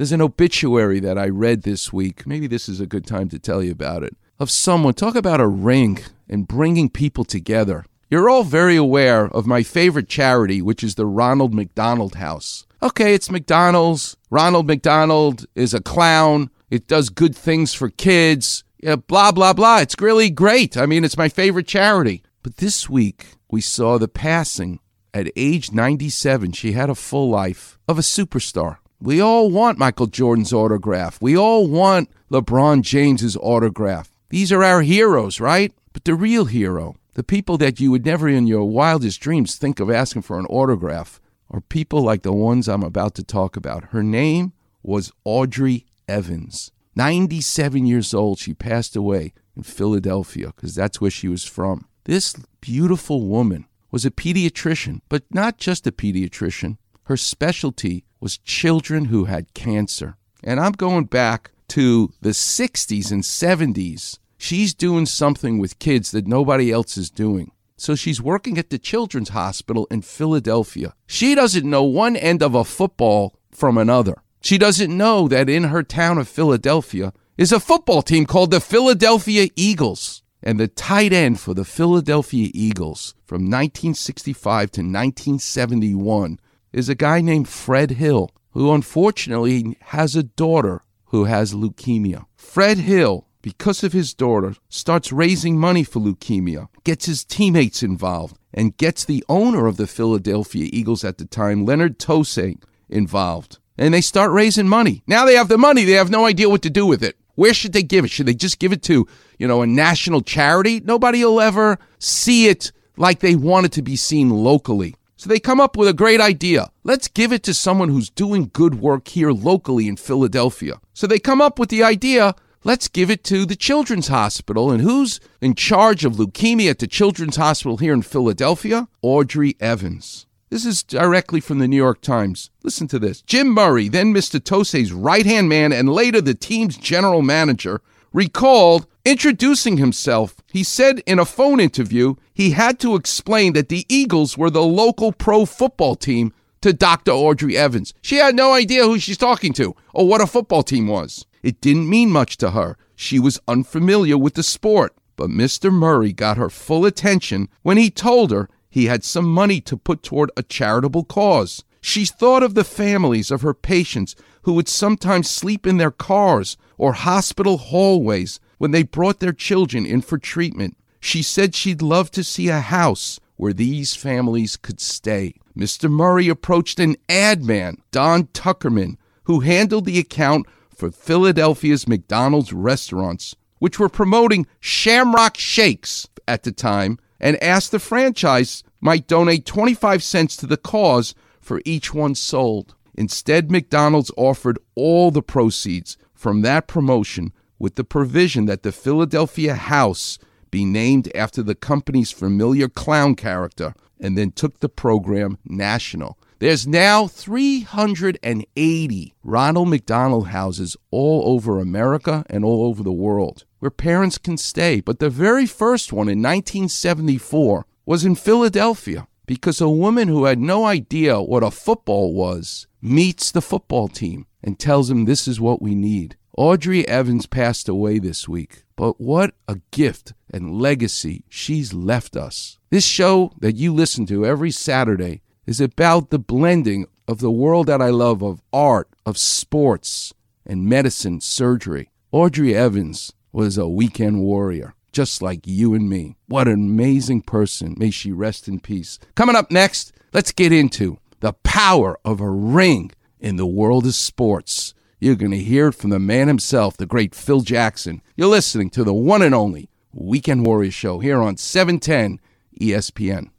There's an obituary that I read this week. Maybe this is a good time to tell you about it. Of someone, talk about a ring and bringing people together. You're all very aware of my favorite charity, which is the Ronald McDonald House. Okay, it's McDonald's. Ronald McDonald is a clown. It does good things for kids. Yeah, blah, blah, blah. It's really great. I mean, it's my favorite charity. But this week, we saw the passing at age 97. She had a full life of a superstar. We all want Michael Jordan's autograph. We all want LeBron James's autograph. These are our heroes, right? But the real hero, the people that you would never in your wildest dreams think of asking for an autograph, are people like the ones I'm about to talk about. Her name was Audrey Evans. 97 years old, she passed away in Philadelphia because that's where she was from. This beautiful woman was a pediatrician, but not just a pediatrician. Her specialty was children who had cancer. And I'm going back to the 60s and 70s. She's doing something with kids that nobody else is doing. So she's working at the Children's Hospital in Philadelphia. She doesn't know one end of a football from another. She doesn't know that in her town of Philadelphia is a football team called the Philadelphia Eagles. And the tight end for the Philadelphia Eagles from 1965 to 1971 is a guy named Fred Hill, who unfortunately has a daughter who has leukemia. Fred Hill, because of his daughter, starts raising money for leukemia, gets his teammates involved, and gets the owner of the Philadelphia Eagles at the time, Leonard Tose, involved. And they start raising money. Now they have the money, they have no idea what to do with it. Where should they give it? Should they just give it to, you know, a national charity? Nobody will ever see it like they want it to be seen locally. So they come up with a great idea. Let's give it to someone who's doing good work here locally in Philadelphia. So they come up with the idea let's give it to the Children's Hospital. And who's in charge of leukemia at the Children's Hospital here in Philadelphia? Audrey Evans. This is directly from the New York Times. Listen to this. Jim Murray, then Mr. Tose's right hand man and later the team's general manager, recalled introducing himself. He said in a phone interview he had to explain that the Eagles were the local pro football team to Dr. Audrey Evans. She had no idea who she's talking to or what a football team was. It didn't mean much to her. She was unfamiliar with the sport. But Mr. Murray got her full attention when he told her he had some money to put toward a charitable cause. She thought of the families of her patients who would sometimes sleep in their cars or hospital hallways when they brought their children in for treatment. She said she'd love to see a house where these families could stay. Mr. Murray approached an ad man, Don Tuckerman, who handled the account for Philadelphia's McDonald's restaurants, which were promoting Shamrock Shakes at the time, and asked the franchise might donate 25 cents to the cause for each one sold. Instead, McDonald's offered all the proceeds from that promotion with the provision that the Philadelphia House be named after the company's familiar clown character and then took the program national. There's now 380 Ronald McDonald houses all over America and all over the world where parents can stay. But the very first one in 1974 was in Philadelphia because a woman who had no idea what a football was meets the football team and tells them this is what we need. Audrey Evans passed away this week, but what a gift and legacy she's left us. This show that you listen to every Saturday is about the blending of the world that I love of art, of sports, and medicine, surgery. Audrey Evans was a weekend warrior, just like you and me. What an amazing person. May she rest in peace. Coming up next, let's get into the power of a ring in the world of sports. You're going to hear it from the man himself, the great Phil Jackson. You're listening to the one and only Weekend Warrior Show here on 710 ESPN.